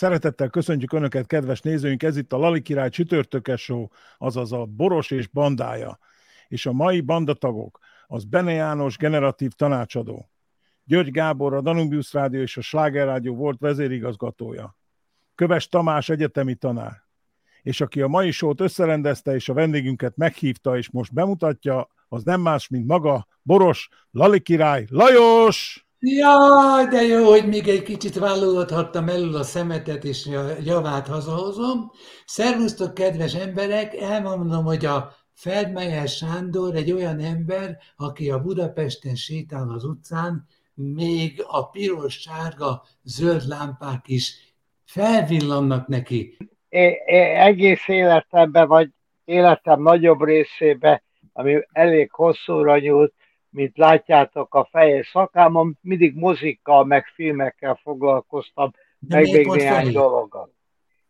Szeretettel köszöntjük Önöket, kedves nézőink! Ez itt a Lali Király csütörtökes show, azaz a Boros és bandája. És a mai bandatagok, az Bene János generatív tanácsadó. György Gábor, a Danubius Rádió és a Sláger Rádió volt vezérigazgatója. Köves Tamás egyetemi tanár. És aki a mai sót összerendezte és a vendégünket meghívta és most bemutatja, az nem más, mint maga Boros Lali Király Lajos! Jaj, de jó, hogy még egy kicsit válogathattam elől a szemetet, és a javát hazahozom. Szervusztok, kedves emberek! Elmondom, hogy a Feldmeyer Sándor egy olyan ember, aki a Budapesten sétál az utcán, még a piros, sárga, zöld lámpák is felvillannak neki. é- é- egész életemben, vagy életem nagyobb részében, ami elég hosszúra nyúlt, mint látjátok a fejes szakámon, mindig mozikkal, meg filmekkel foglalkoztam, De meg még néhány dologgal.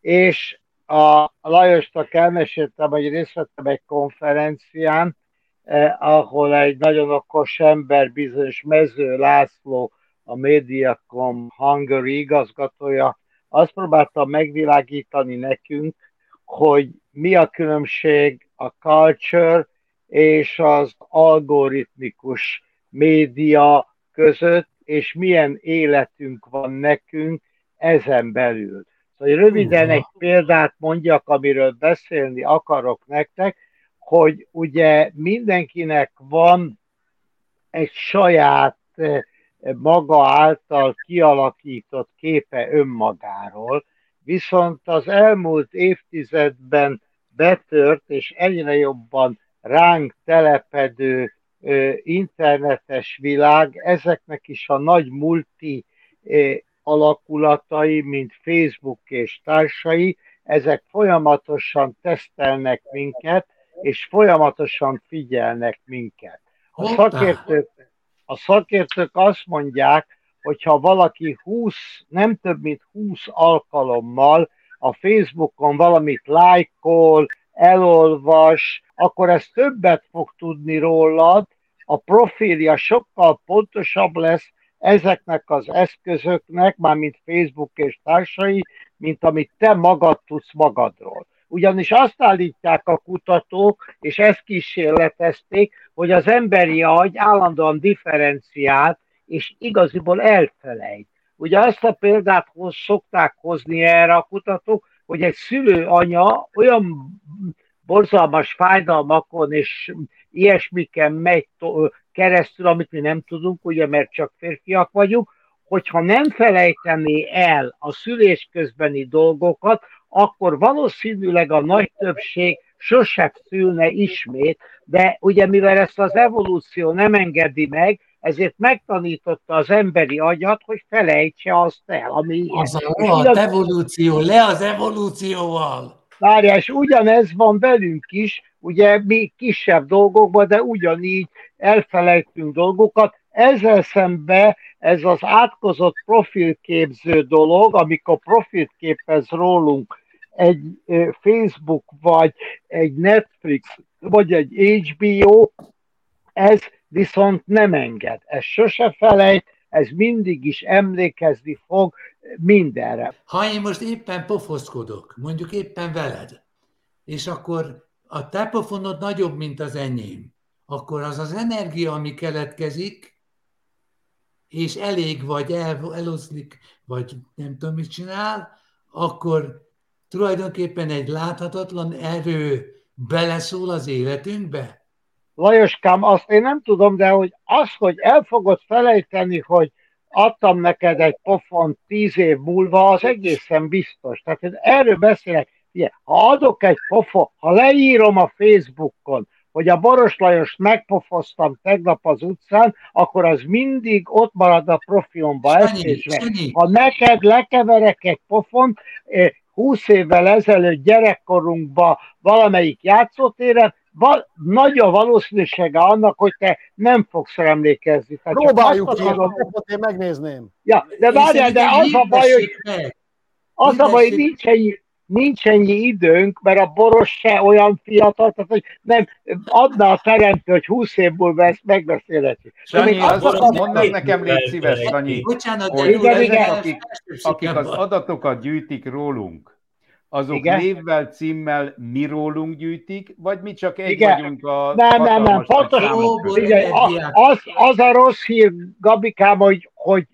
És a Lajosnak elmeséltem, hogy részt vettem egy konferencián, eh, ahol egy nagyon okos ember, bizonyos Mező László, a Mediacom Hungary igazgatója, azt próbálta megvilágítani nekünk, hogy mi a különbség a culture és az algoritmikus média között, és milyen életünk van nekünk ezen belül. Szóval röviden egy példát mondjak, amiről beszélni akarok nektek, hogy ugye mindenkinek van egy saját eh, maga által kialakított képe önmagáról, viszont az elmúlt évtizedben betört és egyre jobban ránk telepedő internetes világ, ezeknek is a nagy multi alakulatai, mint Facebook és társai, ezek folyamatosan tesztelnek minket, és folyamatosan figyelnek minket. A szakértők, a szakértők azt mondják, hogy ha valaki 20, nem több mint 20 alkalommal a Facebookon valamit lájkol, elolvas, akkor ez többet fog tudni rólad, a profilja sokkal pontosabb lesz ezeknek az eszközöknek, mármint Facebook és társai, mint amit te magad tudsz magadról. Ugyanis azt állítják a kutatók, és ezt kísérletezték, hogy az emberi agy állandóan differenciál, és igaziból elfelejt. Ugye azt a példát hoz, szokták hozni erre a kutatók, hogy egy szülő anya olyan borzalmas fájdalmakon és ilyesmiken megy keresztül, amit mi nem tudunk, ugye, mert csak férfiak vagyunk, hogyha nem felejtené el a szülés közbeni dolgokat, akkor valószínűleg a nagy többség sosem szülne ismét, de ugye mivel ezt az evolúció nem engedi meg, ezért megtanította az emberi agyat, hogy felejtse azt el, ami. Az a rohadt evolúció, le az evolúcióval! Várjál, és ugyanez van velünk is, ugye mi kisebb dolgokban, de ugyanígy elfelejtünk dolgokat. Ezzel szemben ez az átkozott profilképző dolog, amikor profilt képez rólunk egy Facebook, vagy egy Netflix, vagy egy HBO, ez viszont nem enged. Ez sose felejt, ez mindig is emlékezni fog mindenre. Ha én most éppen pofoszkodok, mondjuk éppen veled, és akkor a te pofonod nagyobb, mint az enyém, akkor az az energia, ami keletkezik, és elég vagy el, eloszlik, vagy nem tudom, mit csinál, akkor tulajdonképpen egy láthatatlan erő beleszól az életünkbe? Lajoskám, azt én nem tudom, de hogy az, hogy el fogod felejteni, hogy adtam neked egy pofont tíz év múlva, az egészen biztos. Tehát én erről beszélek. Figyelj, ha adok egy pofa, ha leírom a Facebookon, hogy a Boros Lajost megpofoztam tegnap az utcán, akkor az mindig ott marad a profilomba. Sanyi, Ha neked lekeverek egy pofont, eh, 20 évvel ezelőtt gyerekkorunkban valamelyik játszótéren, val- nagy a valószínűsége annak, hogy te nem fogsz emlékezni. Tehát Próbáljuk ki, akarom- én megnézném. Ja, de várjál, de az a baj, hogy az a baj, hogy nincs ennyi, nincs ennyi időnk, mert a boros se olyan fiatal, tehát hogy nem adna a teremtő, hogy 20 év múlva ezt megbeszélhetjük. Sanyi, Még azt azt mondd nekem, légy szíves, Sanyi, Bocsánat, hogy de Igen, jó, igen. ez akik, akik az adatokat gyűjtik rólunk, azok Igen. névvel, címmel mi rólunk gyűjtik, vagy mi csak egy Igen. vagyunk a Nem, nem, nem, pontosan. a, az, az a rossz hír, Gabikám, hogy, hogy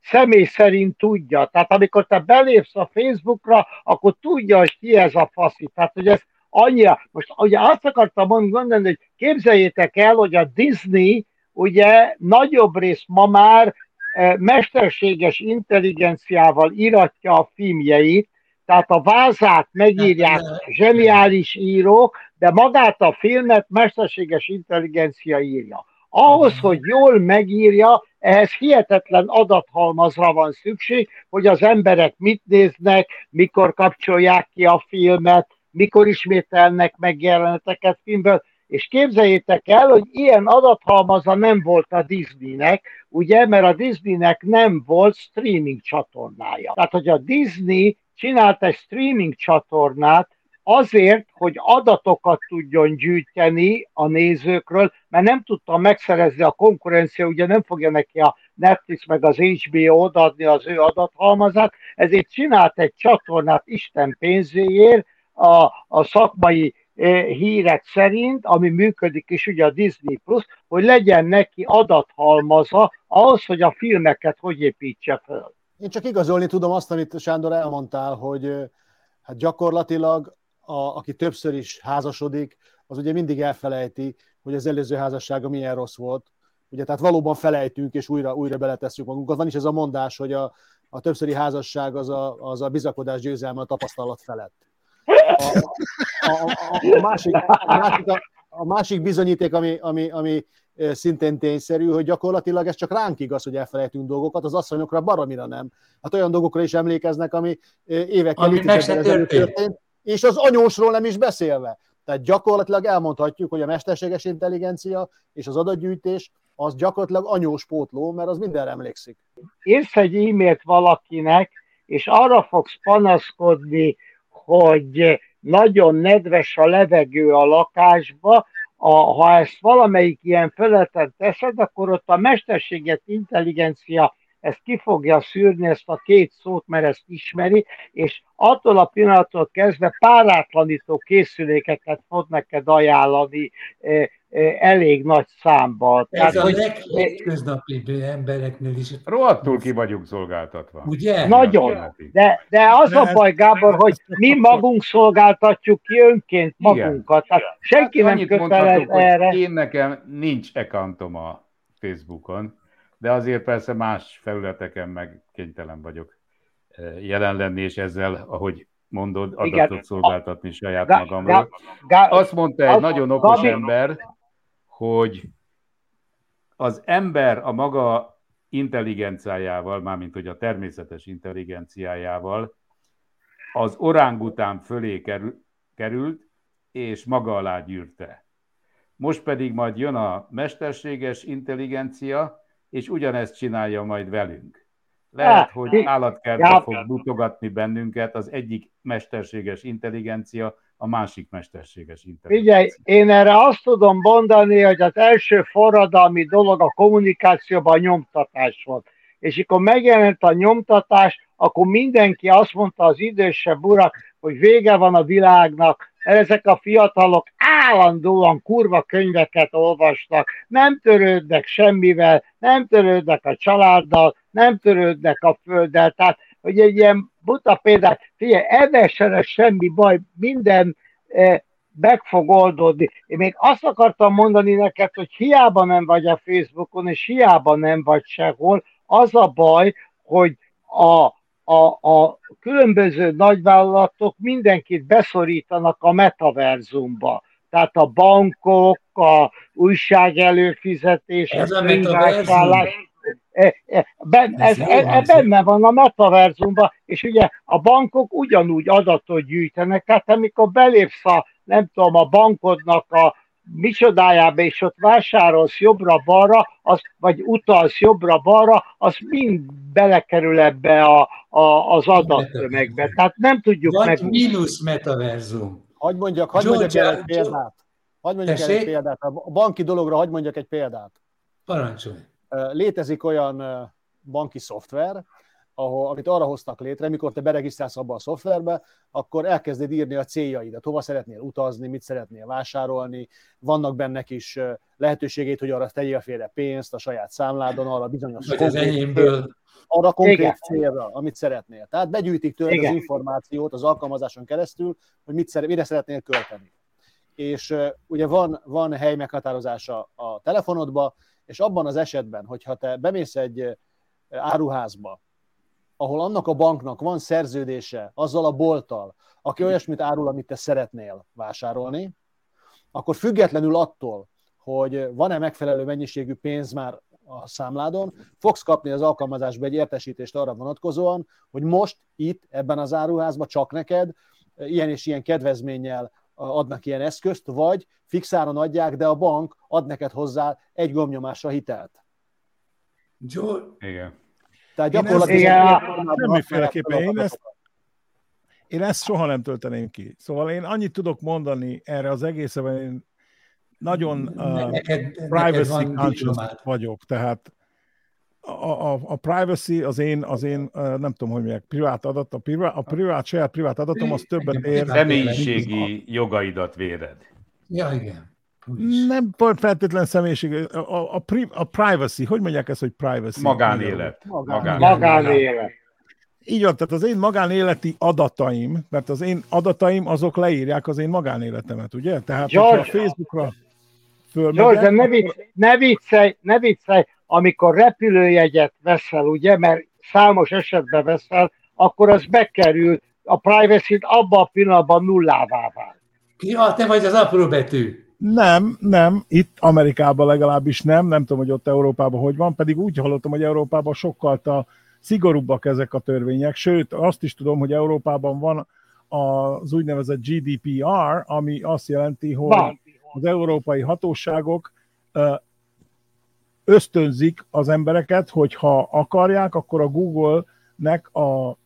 személy szerint tudja. Tehát amikor te belépsz a Facebookra, akkor tudja, hogy ki ez a faszi. Tehát, hogy ez annyira. Most ugye azt akartam mondani, hogy képzeljétek el, hogy a Disney ugye nagyobb rész ma már eh, mesterséges intelligenciával iratja a filmjeit, tehát a vázát megírják zseniális írók, de magát a filmet mesterséges intelligencia írja. Ahhoz, hogy jól megírja, ehhez hihetetlen adathalmazra van szükség, hogy az emberek mit néznek, mikor kapcsolják ki a filmet, mikor ismételnek meg jeleneteket filmből, és képzeljétek el, hogy ilyen adathalmaza nem volt a Disneynek, ugye, mert a Disneynek nem volt streaming csatornája. Tehát, hogy a Disney csinált egy streaming csatornát azért, hogy adatokat tudjon gyűjteni a nézőkről, mert nem tudta megszerezni a konkurencia, ugye nem fogja neki a Netflix meg az HBO odaadni az ő adathalmazát, ezért csinált egy csatornát Isten pénzéért a, a szakmai eh, hírek szerint, ami működik is ugye a Disney Plus, hogy legyen neki adathalmaza ahhoz, hogy a filmeket hogy építse föl. Én csak igazolni tudom azt, amit Sándor elmondtál, hogy hát gyakorlatilag a, aki többször is házasodik, az ugye mindig elfelejti, hogy az előző házassága milyen rossz volt. Ugye, tehát valóban felejtünk, és újra, újra beletesszük magunkat. Van is ez a mondás, hogy a, a többszöri házasság az a, az a bizakodás győzelme a tapasztalat felett. A, a, a, a, másik, a, másik, a, a másik bizonyíték, ami, ami, ami szintén tényszerű, hogy gyakorlatilag ez csak ránk igaz, hogy elfelejtünk dolgokat, az asszonyokra baromira nem. Hát olyan dolgokra is emlékeznek, ami évekkel, ezelőtt történt. történt, és az anyósról nem is beszélve. Tehát gyakorlatilag elmondhatjuk, hogy a mesterséges intelligencia és az adatgyűjtés az gyakorlatilag anyós pótló, mert az mindenre emlékszik. írsz egy e-mailt valakinek, és arra fogsz panaszkodni, hogy nagyon nedves a levegő a lakásba, a, ha ezt valamelyik ilyen feleten teszed, akkor ott a mesterséget intelligencia ezt ki fogja szűrni, ezt a két szót, mert ezt ismeri, és attól a pillanattól kezdve párátlanító készülékeket fog neked ajánlani. Eh, elég nagy számba. Ez a hogy- leghétköznapi embereknél is. Rohadtul ki vagyunk szolgáltatva. Ugye? Nagyon. De, de az a baj, Gábor, hogy mi magunk szolgáltatjuk ki önként magunkat. Tehát senki nem Annyit kötelez erre. én nekem nincs accountom a Facebookon, de azért persze más felületeken meg kénytelen vagyok jelen lenni, és ezzel, ahogy mondod, Igen. adatot szolgáltatni saját Gá- magamról. Gá- Azt mondta egy nagyon okos Gabi- ember, hogy az ember a maga intelligenciájával, mármint hogy a természetes intelligenciájával az orángután fölé kerül, került, és maga alá gyűrte. Most pedig majd jön a mesterséges intelligencia, és ugyanezt csinálja majd velünk. Lehet, Hát, hogy állatkertbe fog butogatni bennünket az egyik mesterséges intelligencia, a másik mesterséges intelligencia. Figyelj, én erre azt tudom mondani, hogy az első forradalmi dolog a kommunikációban a nyomtatás volt. És amikor megjelent a nyomtatás, akkor mindenki azt mondta az idősebb urak, hogy vége van a világnak, ezek a fiatalok állandóan kurva könyveket olvasnak, nem törődnek semmivel, nem törődnek a családdal, nem törődnek a földdel. Tehát, hogy egy ilyen buta példát, figyelj, se lesz semmi baj, minden eh, meg fog oldódni. Én még azt akartam mondani neked, hogy hiába nem vagy a Facebookon, és hiába nem vagy sehol, az a baj, hogy a, a, a különböző nagyvállalatok mindenkit beszorítanak a metaverzumba. Tehát a bankok, a újság előfizetés, Ez a a metaverzum? E, e, ben, Ez ez, ez, hangzik. benne van a metaverzumban, és ugye a bankok ugyanúgy adatot gyűjtenek, tehát amikor belépsz a, nem tudom, a bankodnak a micsodájába, és ott vásárolsz jobbra-balra, az, vagy utalsz jobbra-balra, az mind belekerül ebbe a, a, az adattömegbe. Tehát nem tudjuk Vagy meg... mínusz metaverzum. Hagy mondjak, hagy Georgia- mondjak el egy példát. Hagy mondjak el egy Tessék? példát. A banki dologra hagy mondjak egy példát. Parancsolj. Létezik olyan banki szoftver, ahol, amit arra hoztak létre, mikor te beregisztrálsz abba a szoftverbe, akkor elkezded írni a céljaidat, hova szeretnél utazni, mit szeretnél vásárolni, vannak benne is lehetőségét, hogy arra tegyél félre pénzt a saját számládon, arra bizonyos Vagy az konkrét enyémből. arra konkrét Igen. célra, amit szeretnél. Tehát begyűjtik tőled Igen. az információt az alkalmazáson keresztül, hogy mit szere, mire szeretnél költeni. És uh, ugye van, van hely meghatározása a telefonodba, és abban az esetben, hogyha te bemész egy uh, áruházba, ahol annak a banknak van szerződése azzal a bolttal, aki olyasmit árul, amit te szeretnél vásárolni, akkor függetlenül attól, hogy van-e megfelelő mennyiségű pénz már a számládon, fogsz kapni az alkalmazásba egy értesítést arra vonatkozóan, hogy most itt, ebben az áruházban csak neked ilyen és ilyen kedvezménnyel adnak ilyen eszközt, vagy fixáron adják, de a bank ad neked hozzá egy gombnyomásra hitelt. George, Igen. Tehát Én gyakorlatilag ezt- ilyen igen, semmiféleképpen. Én ezt- Én ezt soha nem tölteném ki. Szóval én annyit tudok mondani erre az egészben, én nagyon uh, neked, neked privacy van conscious vagyok, tehát a, a, a privacy az én, az én nem tudom, hogy milyen privát adat, a privát, a privát, saját privát adatom az többet Igen, ér. Személyiségi jogaidat véred. Ja, igen. Úgyis. Nem pont feltétlen személyiség, a, a, a, pri, a privacy, hogy mondják ezt, hogy privacy? Magánélet. Magán- Magánélet. Így van, tehát az én magánéleti adataim, mert az én adataim azok leírják az én magánéletemet, ugye? Tehát, George- hogyha a Facebookra fölmegyek, George, de ne, vicc, ne, viccelj, ne viccelj, amikor repülőjegyet veszel, ugye, mert számos esetben veszel, akkor az bekerül, a privacy-t abban a pillanatban nullává vált. Ja, te vagy az apró betű. Nem, nem, itt Amerikában legalábbis nem, nem tudom, hogy ott Európában hogy van, pedig úgy hallottam, hogy Európában sokkal a szigorúbbak ezek a törvények, sőt, azt is tudom, hogy Európában van az úgynevezett GDPR, ami azt jelenti, hogy Van. Az európai hatóságok ösztönzik az embereket, hogy ha akarják, akkor a Google-nek a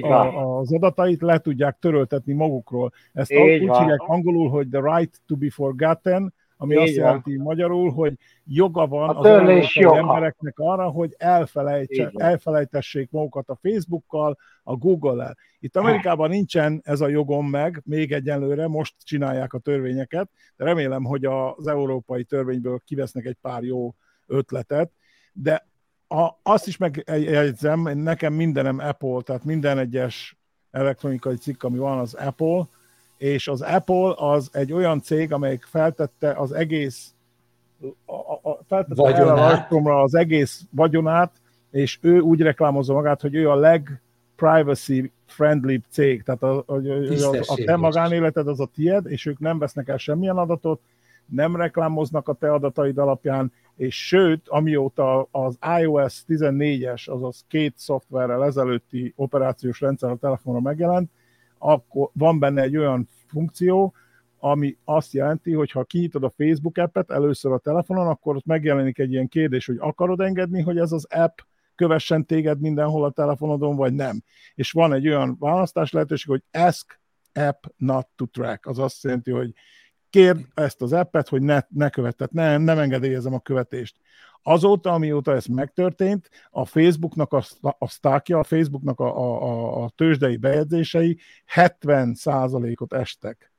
van. a, az adatait le tudják töröltetni magukról. Ezt Így úgy van. hívják angolul, hogy the right to be forgotten, ami Így azt jelenti magyarul, hogy joga van A az joga. embereknek arra, hogy elfelejtessék magukat a Facebookkal, a Google-el. Itt Amerikában nincsen ez a jogom meg, még egyenlőre, most csinálják a törvényeket, de remélem, hogy az európai törvényből kivesznek egy pár jó ötletet, de a, azt is megjegyzem, nekem mindenem Apple, tehát minden egyes elektronikai cikk, ami van, az Apple, és az Apple az egy olyan cég, amelyik feltette az egész a, a, a, feltette a Vagyonát. rajztomra az egész vagyonát, és ő úgy reklámozza magát, hogy ő a leg privacy friendly cég, tehát a, a, a, a, a te magánéleted az a tied, és ők nem vesznek el semmilyen adatot, nem reklámoznak a te adataid alapján, és sőt, amióta az iOS 14-es, azaz két szoftverrel ezelőtti operációs rendszer a telefonra megjelent, akkor van benne egy olyan funkció, ami azt jelenti, hogy ha kinyitod a Facebook appet először a telefonon, akkor ott megjelenik egy ilyen kérdés, hogy akarod engedni, hogy ez az app kövessen téged mindenhol a telefonodon, vagy nem. És van egy olyan választás lehetőség, hogy ask app not to track. Az azt jelenti, hogy kérd ezt az appet, hogy ne, ne követ, tehát ne, nem engedélyezem a követést. Azóta, amióta ez megtörtént, a Facebooknak a, a sztákja, a Facebooknak a, a, a, tőzsdei bejegyzései 70%-ot estek.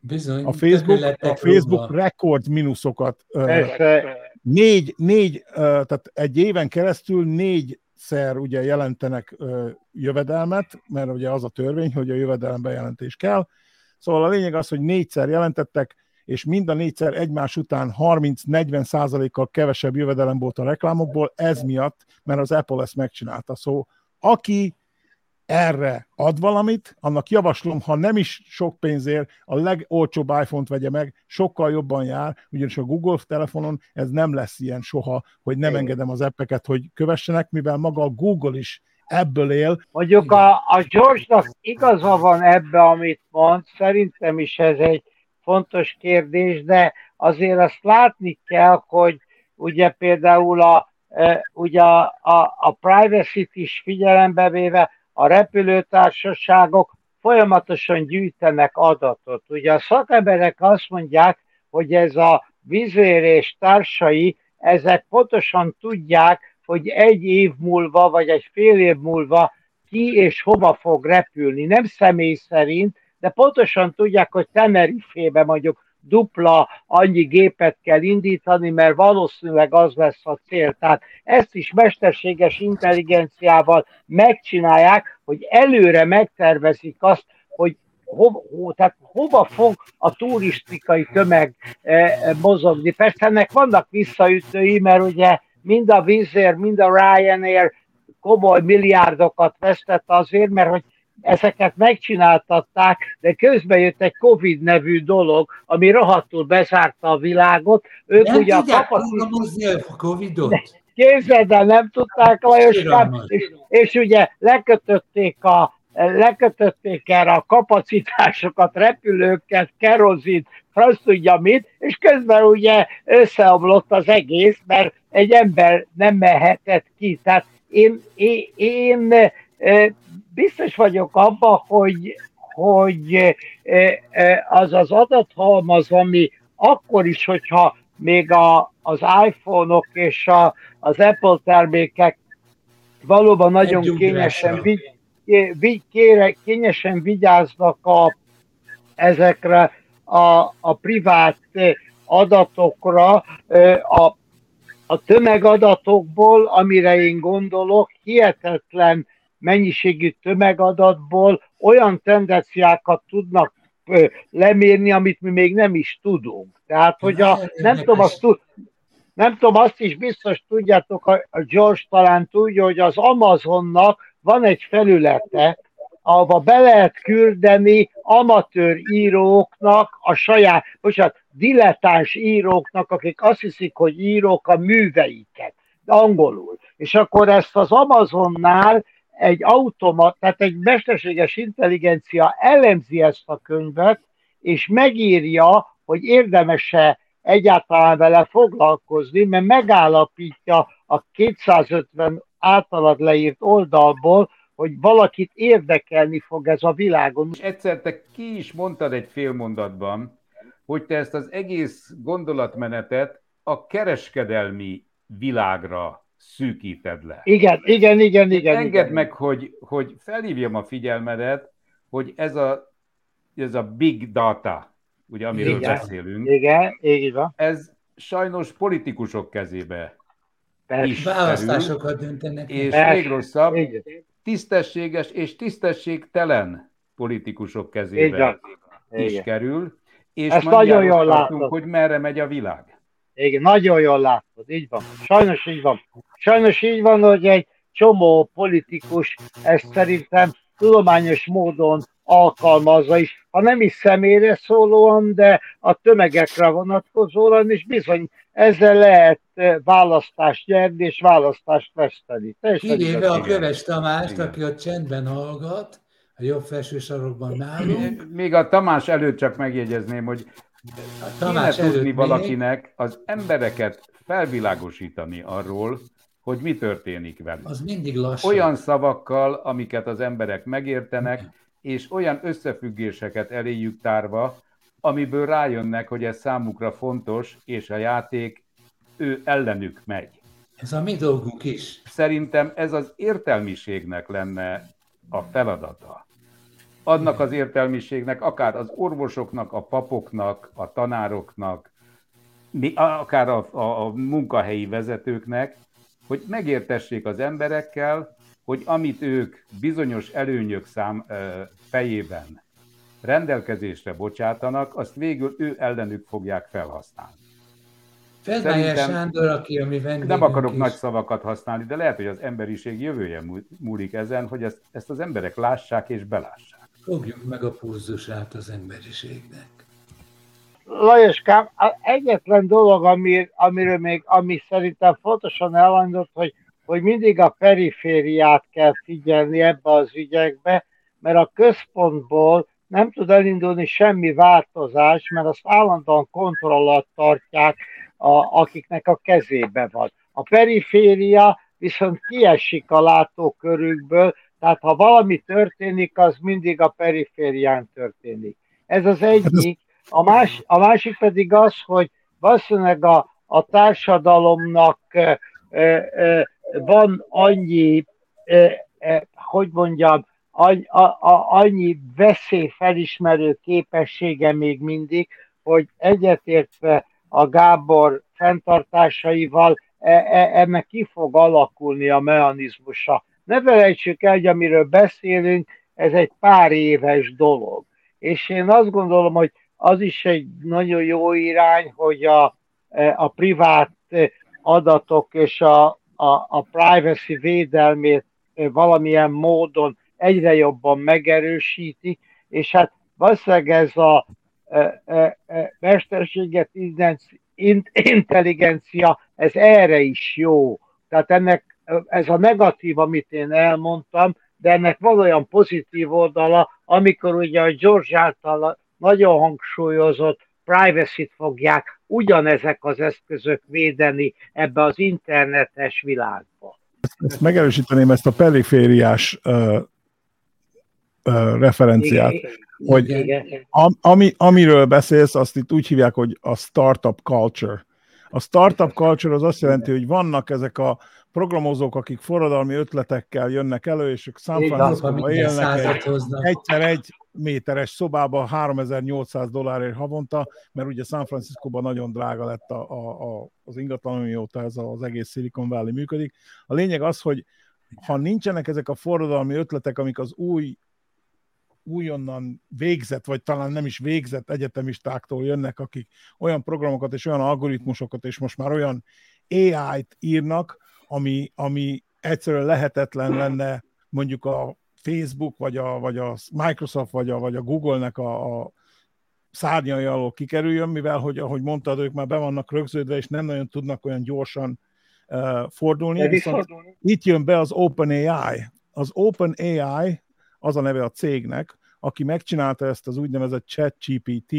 Bizony. A Facebook, a Facebook rúgva. rekord mínuszokat négy, négy, tehát egy éven keresztül négyszer ugye jelentenek jövedelmet, mert ugye az a törvény, hogy a jövedelem bejelentés kell. Szóval a lényeg az, hogy négyszer jelentettek, és mind a négyszer egymás után 30-40 százalékkal kevesebb jövedelem volt a reklámokból, ez miatt, mert az Apple ezt megcsinálta. Szóval aki erre ad valamit, annak javaslom, ha nem is sok pénzért, a legolcsóbb iPhone-t vegye meg, sokkal jobban jár, ugyanis a Google telefonon ez nem lesz ilyen soha, hogy nem engedem az appeket, hogy kövessenek, mivel maga a Google is ebből él. Mondjuk a, a George-nak igaza van ebbe, amit mond, szerintem is ez egy fontos kérdés, de azért azt látni kell, hogy ugye például a, e, ugye a, a, a privacy-t is figyelembe véve a repülőtársaságok folyamatosan gyűjtenek adatot. Ugye a szakemberek azt mondják, hogy ez a vizér és társai, ezek pontosan tudják, hogy egy év múlva, vagy egy fél év múlva ki és hova fog repülni. Nem személy szerint, de pontosan tudják, hogy Tenerifébe mondjuk dupla annyi gépet kell indítani, mert valószínűleg az lesz a cél. Tehát ezt is mesterséges intelligenciával megcsinálják, hogy előre megtervezik azt, hogy ho, tehát hova fog a turistikai tömeg eh, mozogni. Persze ennek vannak visszaütői, mert ugye mind a Wizz mind a Ryanair komoly milliárdokat vesztett azért, mert hogy ezeket megcsináltatták, de közben jött egy Covid nevű dolog, ami rohadtul bezárta a világot. Ők Nem ugye a tudják kapacit- programozni a Covid-ot? Képzeld el, nem tudták Lajoskám, és, és ugye lekötötték a lekötötték erre a kapacitásokat, repülőket, kerozit, franc tudja mit, és közben ugye összeomlott az egész, mert egy ember nem mehetett ki. Tehát én, én, én biztos vagyok abban, hogy, hogy az az adathalmaz, ami akkor is, hogyha még a, az iPhone-ok és a, az Apple termékek valóban nagyon kényesen, vigy, kényesen vigyáznak a, ezekre a, a privát adatokra, a, a tömegadatokból, amire én gondolok, hihetetlen mennyiségű tömegadatból olyan tendenciákat tudnak lemérni, amit mi még nem is tudunk. Tehát, hogy a, nem tudom, azt nem tudom, azt is biztos tudjátok, a a George talán tudja, hogy az Amazonnak van egy felülete, ahova be lehet küldeni amatőr íróknak, a saját, bocsánat, dilettáns íróknak, akik azt hiszik, hogy írók a műveiket, angolul. És akkor ezt az Amazonnál egy automat, tehát egy mesterséges intelligencia elemzi ezt a könyvet, és megírja, hogy érdemese egyáltalán vele foglalkozni, mert megállapítja a 250 általad leírt oldalból, hogy valakit érdekelni fog ez a világon. És egyszer te ki is mondtad egy fél mondatban, hogy te ezt az egész gondolatmenetet a kereskedelmi világra szűkíted le. Igen, igen, igen, igen. Engedd igen. meg, hogy, hogy felhívjam a figyelmedet, hogy ez a, ez a big data, ugye, amiről Igen. beszélünk, Igen, így van. ez sajnos politikusok kezébe Persze. is kerül, Választásokat döntenek. és Persze. még rosszabb, Igen. Tisztességes és tisztességtelen politikusok kezébe is Igen. kerül, és Ezt nagyon jól látod. hogy merre megy a világ. Igen, nagyon jól látod, így van. Sajnos így van. Sajnos így van, hogy egy csomó politikus ezt szerintem tudományos módon alkalmazza is, ha nem is személyre szólóan, de a tömegekre vonatkozóan, és bizony ezzel lehet eh, választást nyerni, és választást veszteni. Kivéve a Köves Tamást, Igen. aki ott csendben hallgat, a jobb felső sarokban nálunk. Még a Tamás előtt csak megjegyezném, hogy A kéne Tamás tudni előtt még, valakinek az embereket felvilágosítani arról, hogy mi történik velük. az mindig lassan. Olyan szavakkal, amiket az emberek megértenek, és olyan összefüggéseket eléjük tárva, amiből rájönnek, hogy ez számukra fontos, és a játék ő ellenük megy. Ez a mi dolgunk is. Szerintem ez az értelmiségnek lenne a feladata. Annak az értelmiségnek, akár az orvosoknak, a papoknak, a tanároknak, akár a, a, a munkahelyi vezetőknek, hogy megértessék az emberekkel, hogy amit ők bizonyos előnyök szám fejében rendelkezésre bocsátanak, azt végül ő ellenük fogják felhasználni. Feldmájer Szerintem- Sándor, aki a mi vendégünk Nem akarok is. nagy szavakat használni, de lehet, hogy az emberiség jövője mú- múlik ezen, hogy ezt, ezt az emberek lássák és belássák. Fogjuk meg a pulzusát az emberiségnek. Lajoskám, egyetlen dolog, ami, amiről még, ami szerintem fontosan elmondott, hogy, hogy mindig a perifériát kell figyelni ebbe az ügyekbe, mert a központból nem tud elindulni semmi változás, mert azt állandóan kontroll alatt tartják, a, akiknek a kezébe van. A periféria viszont kiesik a látókörükből, tehát ha valami történik, az mindig a periférián történik. Ez az egyik. A, más, a másik pedig az, hogy valószínűleg a, a társadalomnak ö, ö, van annyi, ö, ö, hogy mondjam, a, a, annyi veszélyfelismerő képessége még mindig, hogy egyetértve a Gábor fenntartásaival e, e, ennek ki fog alakulni a mechanizmusa. Ne felejtsük el, hogy amiről beszélünk, ez egy pár éves dolog. És én azt gondolom, hogy az is egy nagyon jó irány, hogy a, e, a privát e, adatok és a, a, a privacy védelmét e, valamilyen módon egyre jobban megerősíti, és hát valószínűleg ez a e, e, e, mesterséget intelligencia, ez erre is jó. Tehát ennek ez a negatív, amit én elmondtam, de ennek van olyan pozitív oldala, amikor ugye a George által nagyon hangsúlyozott privacy-t fogják ugyanezek az eszközök védeni ebbe az internetes világba. Ezt megerősíteném ezt a perifériás referenciát. Hogy Igen. Am, ami, amiről beszélsz, azt itt úgy hívják, hogy a startup culture. A startup culture az azt jelenti, hogy vannak ezek a programozók, akik forradalmi ötletekkel jönnek elő, és ők San minden élnek egy, egyszer egy méteres szobában 3800 dollárért havonta, mert ugye San Franciscóban nagyon drága lett a, a, a, az ingatlan, mióta ez az egész Silicon Valley működik. A lényeg az, hogy ha nincsenek ezek a forradalmi ötletek, amik az új újonnan végzett, vagy talán nem is végzett egyetemistáktól jönnek, akik olyan programokat és olyan algoritmusokat, és most már olyan AI-t írnak, ami, ami egyszerűen lehetetlen lenne mondjuk a Facebook, vagy a, vagy a Microsoft, vagy a, vagy a Google-nek a, a szárnyai alól kikerüljön, mivel, hogy ahogy mondtad, ők már be vannak rögződve, és nem nagyon tudnak olyan gyorsan uh, fordulni. Viszont itt jön be az OpenAI. Az OpenAI az a neve a cégnek, aki megcsinálta ezt az úgynevezett ChatGPT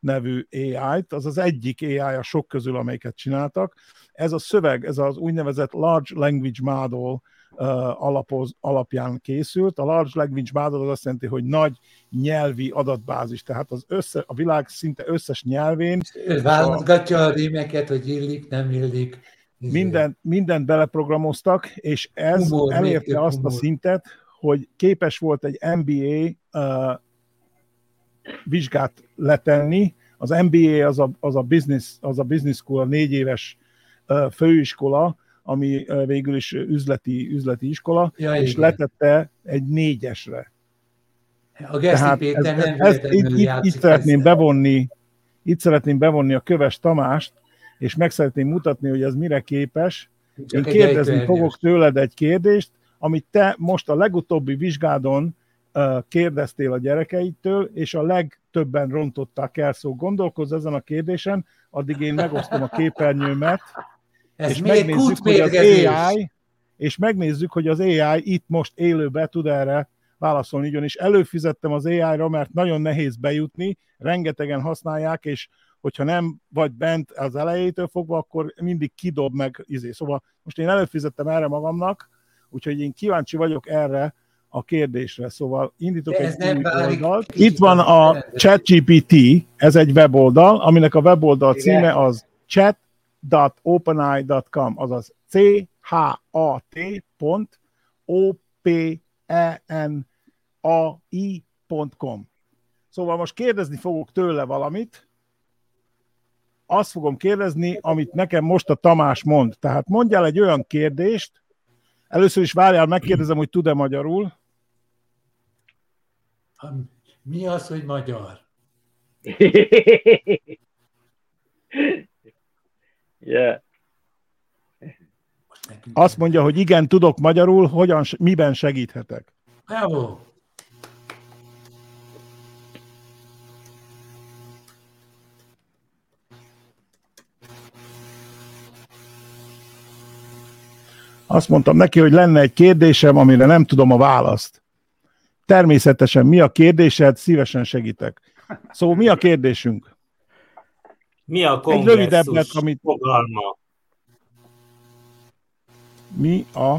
nevű AI-t, az az egyik AI a sok közül, amelyiket csináltak. Ez a szöveg, ez az úgynevezett Large Language Model uh, alapoz, alapján készült. A Large Language Model az azt jelenti, hogy nagy nyelvi adatbázis, tehát az össze, a világ szinte összes nyelvén válogatja a rímeket, hogy illik, nem illik. minden, mindent beleprogramoztak, és ez Humor, elérte azt a humor. szintet, hogy képes volt egy MBA uh, vizsgát letenni. Az MBA az a, az a, business, az a business school, a négy éves uh, főiskola, ami uh, végül is üzleti, üzleti iskola, Ja, és igen. letette egy négyesre. A Tehát Péter ez, nem ez, itt, itt, itt szeretném ezzel. bevonni, itt szeretném bevonni a köves Tamást, és meg szeretném mutatni, hogy ez mire képes. Csak Én kérdezni fogok tőled egy kérdést, amit te most a legutóbbi vizsgádon kérdeztél a gyerekeitől, és a legtöbben rontották el, szó gondolkozz ezen a kérdésen, addig én megosztom a képernyőmet, Ez és megnézzük, hogy az? AI, és megnézzük, hogy az AI itt most élőbe tud erre válaszolni, ugyanis előfizettem az AI-ra, mert nagyon nehéz bejutni, rengetegen használják, és hogyha nem vagy bent az elejétől fogva, akkor mindig kidob meg izé. Szóval most én előfizettem erre magamnak, úgyhogy én kíváncsi vagyok erre a kérdésre. Szóval indítok De ez egy új oldalt. Itt van a ChatGPT, ez egy weboldal, aminek a weboldal címe az chat.openai.com, azaz c-h-a-t.o-p-e-n-a-i.com. Szóval most kérdezni fogok tőle valamit, azt fogom kérdezni, amit nekem most a Tamás mond. Tehát mondjál egy olyan kérdést, először is várjál, megkérdezem, hogy tud-e magyarul. Mi az, hogy magyar? Yeah. Azt mondja, hogy igen, tudok magyarul, hogyan, miben segíthetek. Bravo! Azt mondtam neki, hogy lenne egy kérdésem, amire nem tudom a választ. Természetesen mi a kérdésed, szívesen segítek. Szóval mi a kérdésünk? Mi a Egy rövidebbet, kongresszus amit- fogalma? Mi a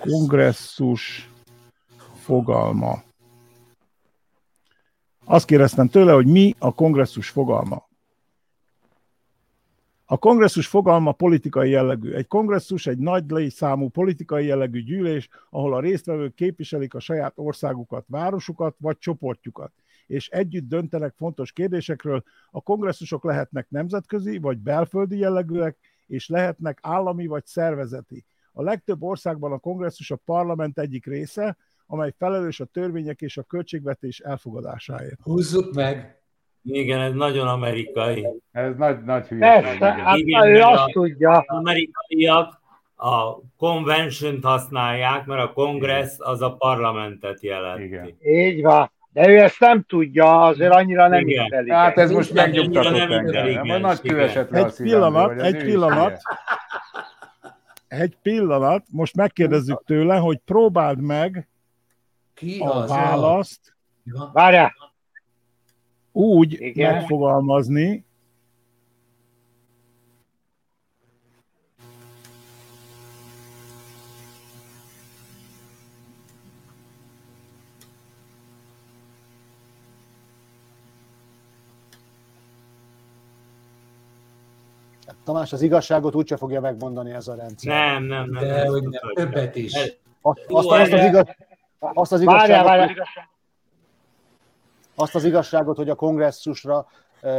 kongresszus fogalma? Azt kérdeztem tőle, hogy mi a kongresszus fogalma. A kongresszus fogalma politikai jellegű. Egy kongresszus egy nagy számú politikai jellegű gyűlés, ahol a résztvevők képviselik a saját országukat, városukat vagy csoportjukat, és együtt döntenek fontos kérdésekről. A kongresszusok lehetnek nemzetközi vagy belföldi jellegűek, és lehetnek állami vagy szervezeti. A legtöbb országban a kongresszus a parlament egyik része, amely felelős a törvények és a költségvetés elfogadásáért. Húzzuk meg! Igen, ez nagyon amerikai. Ez nagy, nagy hülyeség. Persze, hát Igen, ő azt a- tudja. Az amerikaiak a convention használják, mert a kongressz az a parlamentet jelenti. Igen. Így van. De ő ezt nem tudja, azért annyira nem Igen. intelligens. Hát ez most megnyugtatott nem engem. Majd nagy kövesett Egy pillanat, egy pillanat. Egy pillanat, most megkérdezzük tőle, hogy próbáld meg Ki a az választ A... Várjál, úgy Igen. megfogalmazni, Tamás, az igazságot úgyse fogja megmondani ez a rendszer. Nem, nem, nem. De nem hogy nem, többet is. Azt, azt, azt, az, igaz, azt, az várjál, igazságot, várjál. Azt az igazságot, hogy a kongresszusra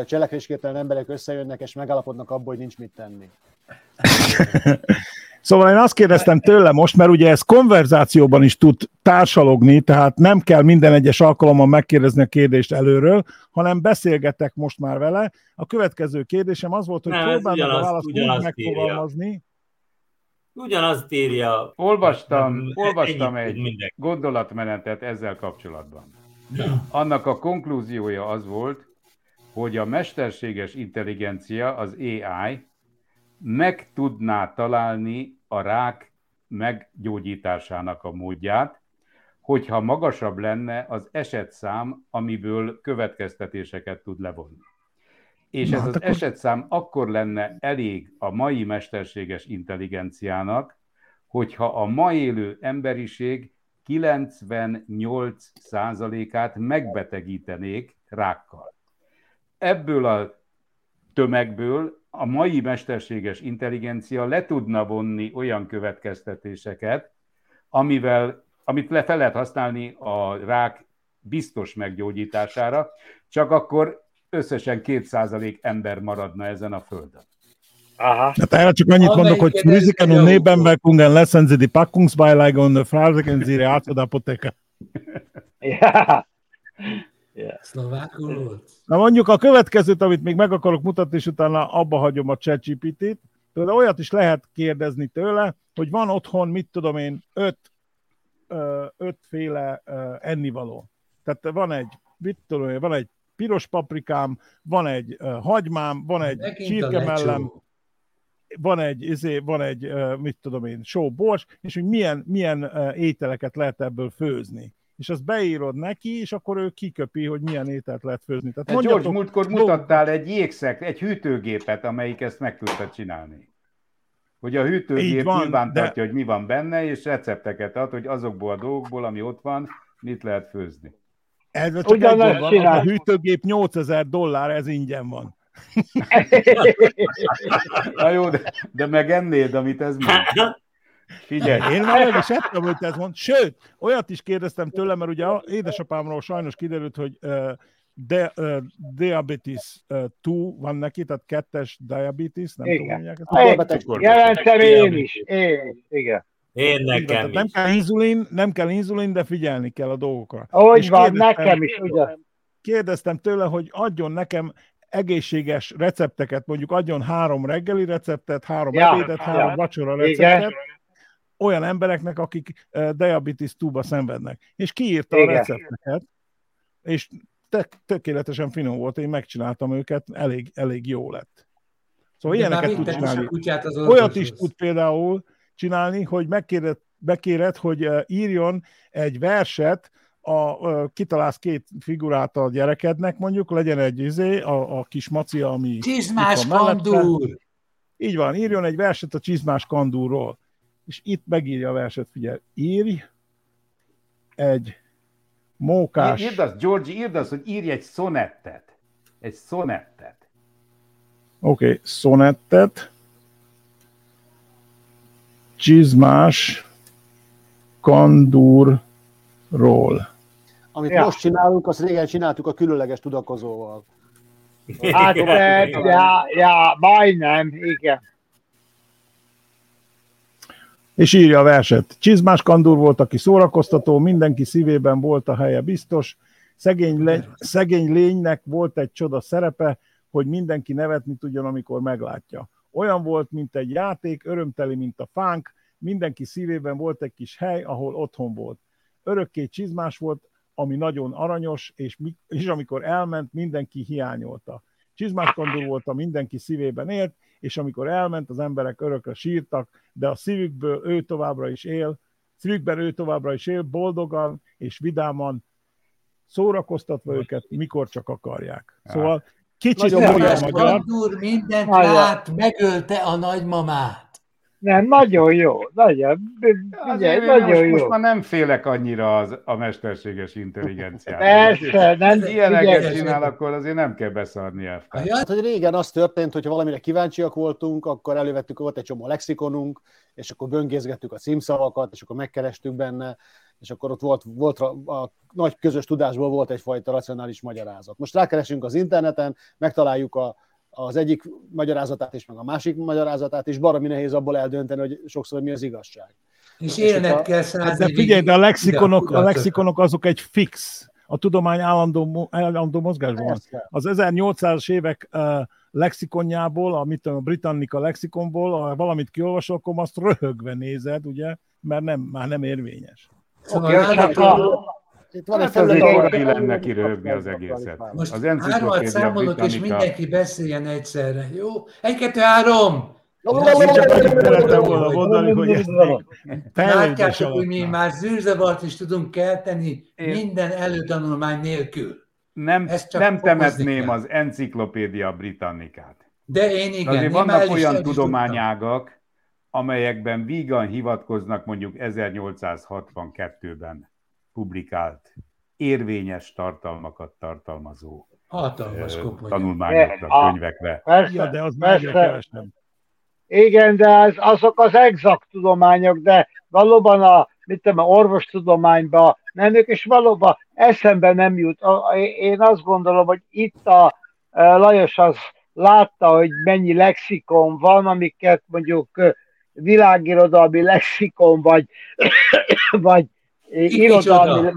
cselekvésképtelen emberek összejönnek, és megállapodnak abból, hogy nincs mit tenni. Szóval én azt kérdeztem tőle most, mert ugye ez konverzációban is tud társalogni, tehát nem kell minden egyes alkalommal megkérdezni a kérdést előről, hanem beszélgetek most már vele. A következő kérdésem az volt, hogy meg a választ úgy ugyanazt megfogalmazni, Ugyanazt írja. Olvastam, olvastam egy gondolatmenetet ezzel kapcsolatban. Annak a konklúziója az volt, hogy a mesterséges intelligencia, az AI meg tudná találni a rák meggyógyításának a módját, hogyha magasabb lenne az esetszám, amiből következtetéseket tud levonni. És Na, ez hát az akkor- esetszám akkor lenne elég a mai mesterséges intelligenciának, hogyha a ma élő emberiség 98%-át megbetegítenék rákkal. Ebből a tömegből a mai mesterséges intelligencia le tudna vonni olyan következtetéseket, amivel, amit le fel lehet használni a rák biztos meggyógyítására, csak akkor összesen 2% ember maradna ezen a földön. Aha. Hát erre csak annyit mondok, hogy Risiken autó. Nebenwirkungen lassen Sie die Packungsbeilage und Fragen Sie Ihre Apotheker. Ja. Szlovákul volt? Na mondjuk a következőt, amit még meg akarok mutatni, és utána abba hagyom a ChatGPT-t. Például olyat is lehet kérdezni tőle, hogy van otthon, mit tudom én, öt, ö, ötféle ö, ennivaló. Tehát van egy, mit tudom én, van egy piros paprikám, van egy ö, hagymám, van egy csirkemellem, lecsó. Van egy, izé, van egy mit tudom én, só bors, és hogy milyen, milyen ételeket lehet ebből főzni. És azt beírod neki, és akkor ő kiköpi, hogy milyen ételt lehet főzni. Tehát De George, mondjatok múltkor mutattál egy jégszek, egy hűtőgépet, amelyik ezt meg tudta csinálni. Hogy a hűtőgép van, nyilván de- hogy mi van benne, és recepteket ad, hogy azokból a dolgokból, ami ott van, mit lehet főzni. Ez csak egy van, a hűtőgép 8000 dollár, ez ingyen van. Na jó, de, de megennéd, amit ez mond. Figyelj, Én már meg is ettem, hogy ez mond. Sőt, olyat is kérdeztem tőle, mert ugye édesapámról sajnos kiderült, hogy uh, de, uh, diabetes 2 van neki, tehát kettes diabetes, nem Igen. tudom, mondják. Jelentem én is. Én is. Igen. Én nekem tehát nem is. kell inzulin, nem kell inzulin, de figyelni kell a dolgokra. Úgy És van, nekem is, ugye? Kérdeztem tőle, hogy adjon nekem egészséges recepteket, mondjuk adjon három reggeli receptet, három Ja, ebédet, ja. három vacsora Igen. receptet, olyan embereknek, akik eh, diabetes túba szenvednek. És kiírta Igen. a recepteket, és tök, tökéletesen finom volt, én megcsináltam őket, elég, elég jó lett. Szóval De ilyeneket tud csinálni. kutyát az Olyat is tud például csinálni, hogy megkéred, bekéred, hogy eh, írjon egy verset, a, ö, kitalálsz két figurát a gyerekednek, mondjuk, legyen egy izé, a, a kis maci, ami Csizmás kandúr! Így van, írjon egy verset a csizmás kandúrról. És itt megírja a verset, figyelj, írj egy mókás... Írd azt, Georgi, írd azt, hogy írj egy szonettet. Egy szonettet. Oké, okay, szonettet, csizmás kandúrról. Amit Ja. most csinálunk, azt régen csináltuk a különleges tudakozóval. Hát, de, ja, ja, majdnem, igen. És írja a verset. Csizmás kandúr volt, aki szórakoztató, mindenki szívében volt a helye biztos. Szegény, le, szegény lénynek volt egy csoda szerepe, hogy mindenki nevetni tudjon, amikor meglátja. Olyan volt, mint egy játék, örömteli, mint a fánk, mindenki szívében volt egy kis hely, ahol otthon volt. Örökké csizmás volt, ami nagyon aranyos, és, mi, és amikor elment, mindenki hiányolta. Csizmás kandúr volt, a mindenki szívében élt, és amikor elment, az emberek örökre sírtak, de a szívükből ő továbbra is él, szívükben ő továbbra is él, boldogan és vidáman, szórakoztatva őket, mikor csak akarják. Szóval kicsit Nagyon a magyar, kandúr mindent lát, megölte a nagymamát. Nem, nagyon jó, nagyon, ugye, nagyon most, jó. most már nem félek annyira az, a mesterséges intelligenciától. Persze, nem, Ilyeneket csinál, akkor azért nem kell beszarni el. Ja- Hát, hogy régen az történt, hogyha valamire kíváncsiak voltunk, akkor elővettük, volt egy csomó lexikonunk, és akkor böngészgettük a címszavakat, és akkor megkerestük benne, és akkor ott volt, volt a nagy közös tudásból volt egyfajta racionális magyarázat. Most rákeresünk az interneten, megtaláljuk a, az egyik magyarázatát és meg a másik magyarázatát, és baromi nehéz abból eldönteni, hogy sokszor mi az igazság. És És élnek hogyha- kell Hát száz de figyelj, de a lexikonok, a lexikonok azok egy fix. A tudomány állandó, állandó mozgásban van. Az 1800-as évek uh, lexikonjából, a, mit tudom, a Britannica lexikonból, ha valamit kiolvasol, akkor azt röhögve nézed, ugye, mert nem, már nem érvényes. Szóval a, Itt van Hát azért felület, ahol- korai lenne kiröhögni az egészet. most Az hármat számolok, és mindenki beszéljen egyszerre. Jó? Egy, kettő, három! Látjátok, hogy mi már zűrzavart is tudunk kelteni minden előtanulmány nélkül. Nem, nem temetném az enciklopédia Britannicát. De én igen. Azért vannak olyan tudományágak, amelyekben vígan hivatkoznak mondjuk 1862-ben publikált érvényes tartalmakat tartalmazó Hatalmas koponya. tanulmányokra, A- könyvekre. persze, Ja, de az persze. Igen, de az, azok az exakt tudományok, de valóban a, mit tudom, nem ők, és valóban eszembe nem jut. Én azt gondolom, hogy itt a e, Lajos az látta, hogy mennyi lexikon van, amiket mondjuk világirodalmi lexikon, vagy, vagy irodalmi,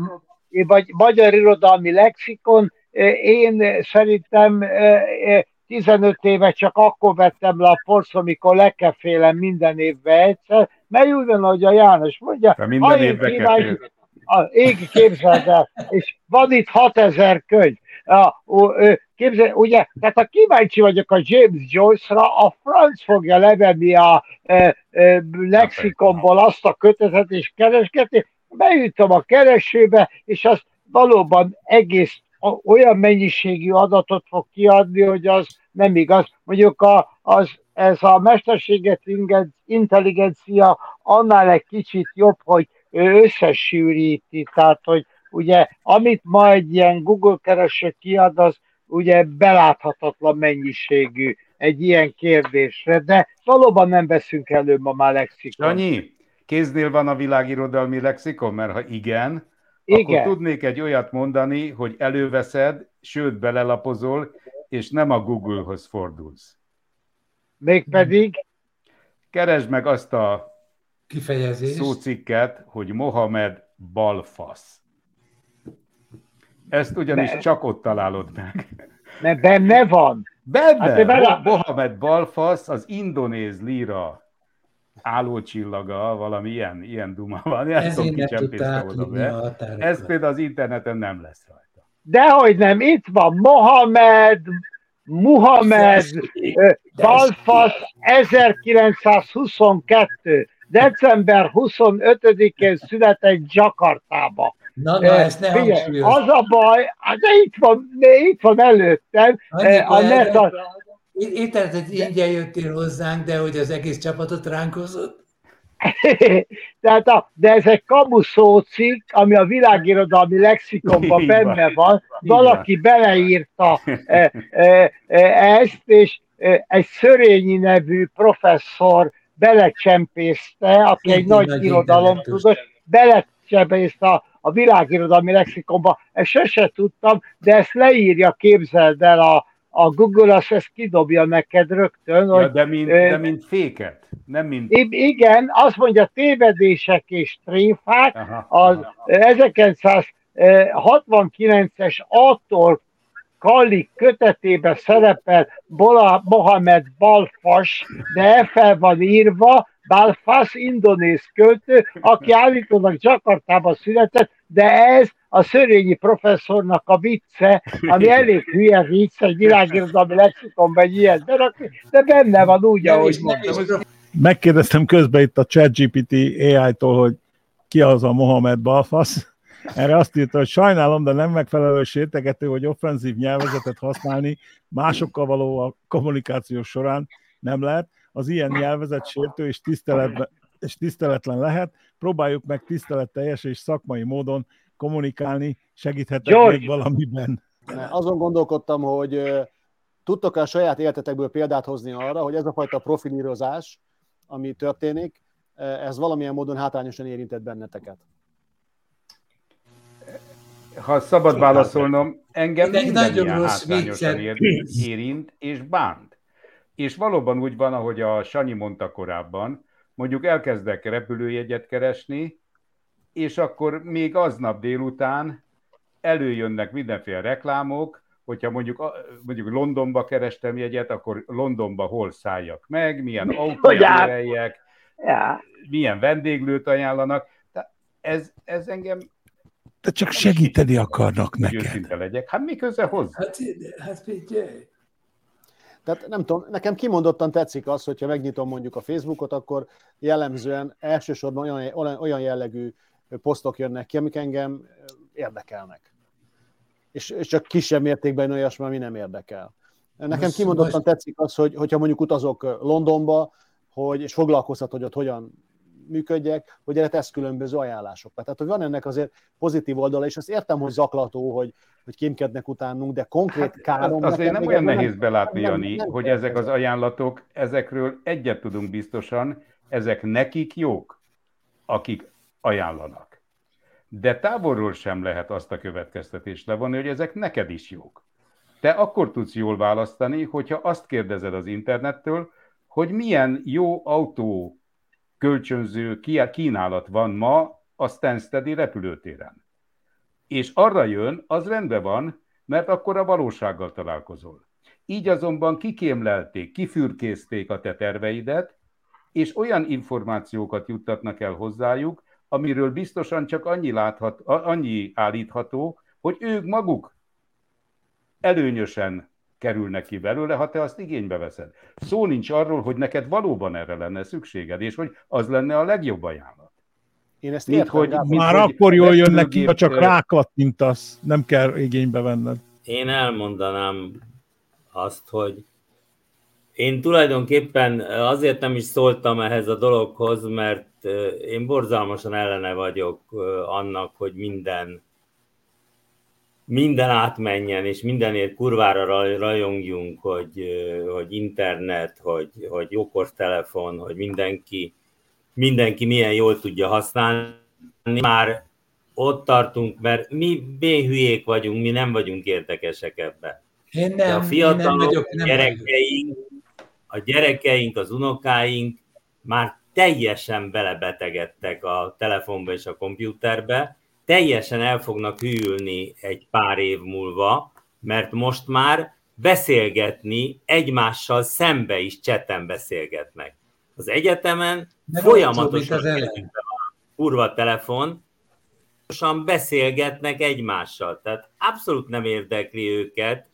vagy magyar irodalmi lexikon. E, Én szerintem e, e, 15 éve csak akkor vettem le a porsz, amikor le kell félem minden évben egyszer, mert úgy van, hogy a János mondja, De minden ha én évbe kíváncsi- a, ég képzeld el, és van itt 6000 könyv. A, ö, képzel, ugye, tehát ha kíváncsi vagyok a James Joyce-ra, a franc fogja levenni a ö, ö, lexikonból azt a kötetet és keresgetni, beütöm a keresőbe, és az valóban egész olyan mennyiségű adatot fog kiadni, hogy az nem igaz. Mondjuk a, az, ez a mesterséget intelligencia annál egy kicsit jobb, hogy ő összesűríti, tehát hogy ugye amit ma egy ilyen Google kereső kiad, az ugye beláthatatlan mennyiségű egy ilyen kérdésre, de valóban nem veszünk elő ma már lexikon. Sanyi, kéznél van a világirodalmi lexikon? Mert ha igen, Igen. akkor tudnék egy olyat mondani, hogy előveszed, sőt belelapozol, és nem a Google-hoz fordulsz. Mégpedig, Keresd meg azt a Kifejezés. szócikket, hogy Mohamed balfasz. Ezt ugyanis De- csak ott találod meg. mert benne van. Benne, Hát bele- Mohamed Balfasz, az indonéz lira állócsillaga, valami ilyen, ilyen duma van. Nem tudom, be. Ez például az interneten nem lesz rajta. Dehogy nem, itt van Mohamed, Muhammad, ö, Balfasz 1922. December 25-én született Jakartába. Na, na, ezt ne figyelj. Az a baj, de itt van, de itt van előttem, Annyi a net, a, Érted, hogy ingyen jöttél hozzánk, de hogy az egész csapatot ránk hozott? Tehát a, de ez egy kamuszó cikk, ami a világirodalmi lexikonban benne van. Valaki beleírta e, e, e, ezt, és e, egy Szörényi nevű professzor belecsempészte, aki egy nagy nagy irodalomtudós, belecsempészte a, a világirodalmi lexikonba. Ezt sose tudtam, de ezt leírja, képzeld el a, a Google, azt ezt kidobja neked rögtön, Ja, hogy de, mint, ö, de mint féket, nem mint... Igen, azt mondja tévedések és tréfák, Aha, az aha. 1969-es attól Kali kötetében szerepel Bola Mohamed Balfas, de fel van írva, Balfas indonéz költő, aki állítólag Jakartában született, de ez a Szörényi professzornak a vicce, ami elég hülye vicc, egy világirodalmi lexikonban egy ilyet berakni, de benne van úgy, ahogy prof- Megkérdeztem közben itt a ChatGPT AI-tól, hogy ki az a Mohamed Balfasz. Erre azt írta, hogy sajnálom, de nem megfelelő sértegető, hogy offenzív nyelvezetet használni másokkal való a kommunikáció során nem lehet. Az ilyen nyelvezet sértő és, és tiszteletlen lehet. Próbáljuk meg tiszteletteljes és szakmai módon kommunikálni. Segíthetek George! még valamiben? Azon gondolkodtam, hogy tudtok-e a saját életetekből példát hozni arra, hogy ez a fajta profilírozás, ami történik, ez valamilyen módon hátrányosan érintett benneteket. Ha szabad válaszolnom, engem minden nagyon ilyen rossz érint és bánt. És valóban úgy van, ahogy a Sanyi mondta korábban, mondjuk elkezdek repülőjegyet keresni, és akkor még aznap délután előjönnek mindenféle reklámok, hogyha mondjuk, mondjuk Londonba kerestem jegyet, akkor Londonba hol szálljak meg, milyen autót Hogy át- béreljek, Ja. milyen vendéglőt ajánlanak. Tehát ez, ez engem De csak segíteni akarnak neked. őszinte legyek. Hát mi köze hozzá? Hát, hát figyelj. Tehát nem tudom, nekem kimondottan tetszik az, hogyha megnyitom mondjuk a Facebookot, akkor jellemzően elsősorban olyan, olyan- jellegű posztok jönnek ki, amik engem érdekelnek. És, és csak kisebb mértékben olyasmi, ami nem érdekel. Nekem Most- kimondottan most- tetszik az, hogy, hogyha mondjuk utazok Londonba, hogy, és foglalkoztat, hogy ott hogyan működjek, hogy erre tesz különböző ajánlásokat. Tehát, hogy van ennek azért pozitív oldala, és azt értem, hogy zaklató, hogy, hogy kémkednek utánunk, de konkrét károm... Hát azért nem olyan nehéz belátni, nem- Jani, nem hogy ezek az ajánlatok, ezekről egyet tudunk biztosan, ezek nekik jók, akik ajánlanak. De távolról sem lehet azt a következtetést levonni, hogy ezek neked is jók. Te akkor tudsz jól választani, hogyha azt kérdezed az internettől, hogy milyen jó autó kölcsönző kínálat van ma a Stanstedi repülőtéren. És arra jön, az rendben van, mert akkor a valósággal találkozol. Így azonban kikémlelték, kifürkészték a te terveidet, és olyan információkat juttatnak el hozzájuk, amiről biztosan csak annyi, láthat, annyi állítható, hogy ők maguk előnyösen kerülnek ki belőle, ha te azt igénybe veszed. Szó nincs arról, hogy neked valóban erre lenne szükséged, és hogy az lenne a legjobb ajánlat. Én ezt Mint értem, hogy- mint Már hogy akkor jól jön neki, ha csak rákattintasz, nem kell igénybe venned. Én elmondanám azt, hogy én tulajdonképpen azért nem is szóltam ehhez a dologhoz, mert én borzalmasan ellene vagyok annak, hogy minden minden átmenjen, és mindenért kurvára raj- rajongjunk, hogy, hogy internet, hogy, hogy okostelefon, hogy mindenki, mindenki milyen jól tudja használni. Már ott tartunk, mert mi béhülyék vagyunk, mi nem vagyunk érdekesek ebbe. Én De nem, a én nem fiatalok, vagyok, nem gyerekeink, a gyerekeink, az unokáink már teljesen belebetegedtek a telefonba és a kompjúterbe, teljesen el fognak hűlni egy pár év múlva, mert most már beszélgetni, egymással szembe is cseten beszélgetnek. Az egyetemen De folyamatosan mint az van a kurva telefon, folyamatosan beszélgetnek egymással. Tehát abszolút nem érdekli őket,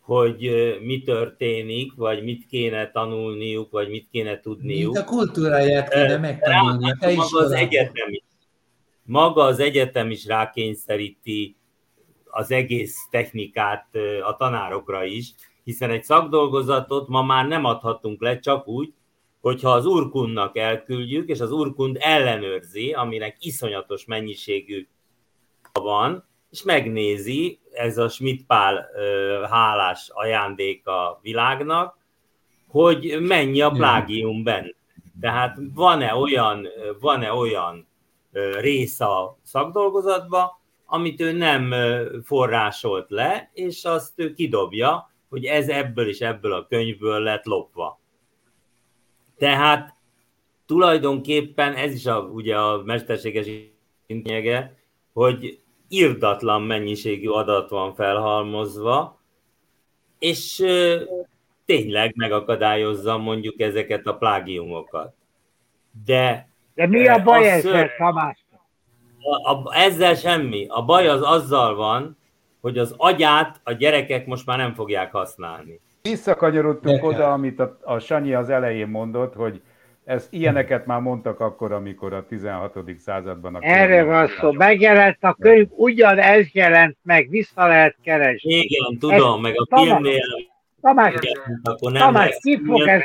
hogy mi történik, vagy mit kéne tanulniuk, vagy mit kéne Mint tudniuk. a kultúráját kéne megtanulni te az iskoládban. Maga az egyetem is rákényszeríti az egész technikát a tanárokra is, hiszen egy szakdolgozatot ma már nem adhatunk le csak úgy, hogyha az urkunnak elküldjük, és az urkund ellenőrzi, aminek iszonyatos mennyiségű van, és megnézi, ez a Schmidt Pál ö, hálás ajándék a világnak, hogy mennyi a plágium benne. Tehát van-e olyan, van-e olyan rész a szakdolgozatba, amit ő nem forrásolt le, és azt ő kidobja, hogy ez ebből és ebből a könyvből lett lopva. Tehát tulajdonképpen ez is a, ugye a mesterséges lényege, hogy irdatlan mennyiségű adat van felhalmozva, és tényleg megakadályozza mondjuk ezeket a plágiumokat. De De mi a baj az ezzel, szörny. Tamás? a, a, ezzel semmi. A baj az azzal van, hogy az agyát a gyerekek most már nem fogják használni. Visszakanyarodtunk De- oda, amit a, a Sanyi az elején mondott, hogy ez ilyeneket már mondtak akkor, amikor a 16. században a Erre van szó. Megjelent a könyv, ugyanez jelent meg, vissza lehet keresni. Igen, tudom, meg a Tamás, filmnél, Tamás, nem Tamás, ki fog ez,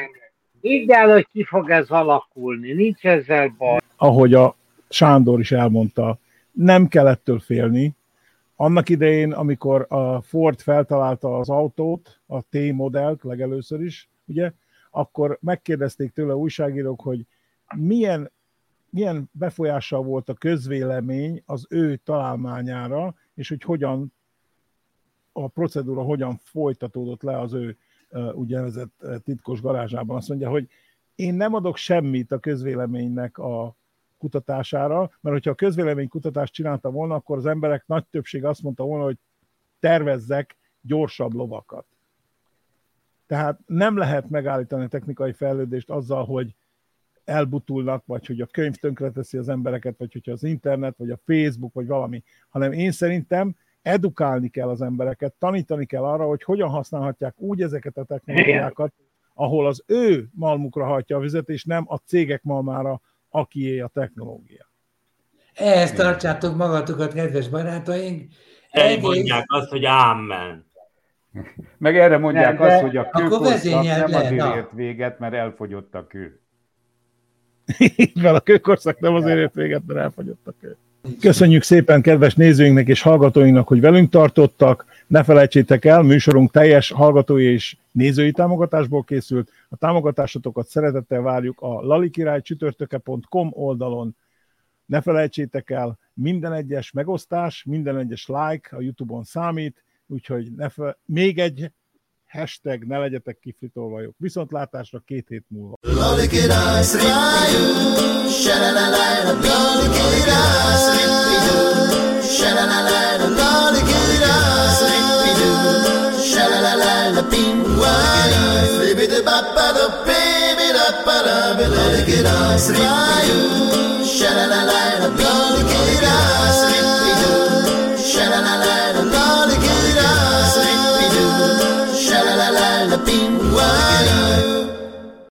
így el, hogy ki fog ez alakulni. Nincs ezzel baj. ahogy a Sándor is elmondta, nem kell ettől félni. Annak idején, amikor a Ford feltalálta az autót, a T-modellt legelőször is, ugye, akkor megkérdezték tőle a újságírók, hogy milyen, milyen befolyással volt a közvélemény az ő találmányára, és hogy hogyan a procedúra hogyan folytatódott le az ő úgynevezett titkos garázsában. Azt mondja, hogy én nem adok semmit a közvéleménynek a kutatására, mert hogyha a közvélemény kutatást csinálta volna, akkor az emberek nagy többsége azt mondta volna, hogy tervezzek gyorsabb lovakat. Tehát nem lehet megállítani a technikai fejlődést azzal, hogy elbutulnak, vagy hogy a könyv tönkreteszi az embereket, vagy hogyha az internet, vagy a Facebook, vagy valami, hanem én szerintem edukálni kell az embereket, tanítani kell arra, hogy hogyan használhatják úgy ezeket a technológiákat, ahol az ő malmukra hajtja a vizet, és nem a cégek malmára, akié a technológia. Ehhez tartsátok magatokat, kedves barátaink. Egész- mondják azt, hogy ámen. Meg erre mondják Nem, azt, hogy a kőkorszak nem le, azért na. ért véget, mert elfogyott a kő. Így van, a kőkorszak nem azért ért véget, mert elfogyott a kő. Köszönjük szépen kedves nézőinknek és hallgatóinknak, hogy velünk tartottak. Ne felejtsétek el, műsorunk teljes hallgatói és nézői támogatásból készült. A támogatásotokat szeretettel várjuk a lalikirálycsütörtöke.com oldalon. Ne felejtsétek el, minden egyes megosztás, minden egyes like a YouTube-on számít, úgyhogy ne fel... még egy hashtag, ne legyetek kifritolvajok. Viszontlátásra két hét múlva. Szripidu, se-la-la-la-la, lalikirály, szripidu, se-la-la-la-la, lalikirály, szripidu, se-la-la-la-la, pingvány, szripidu-ba-ba-da, baby-da-ba-da, lalikirály, szripidu, se-la-la-la-la,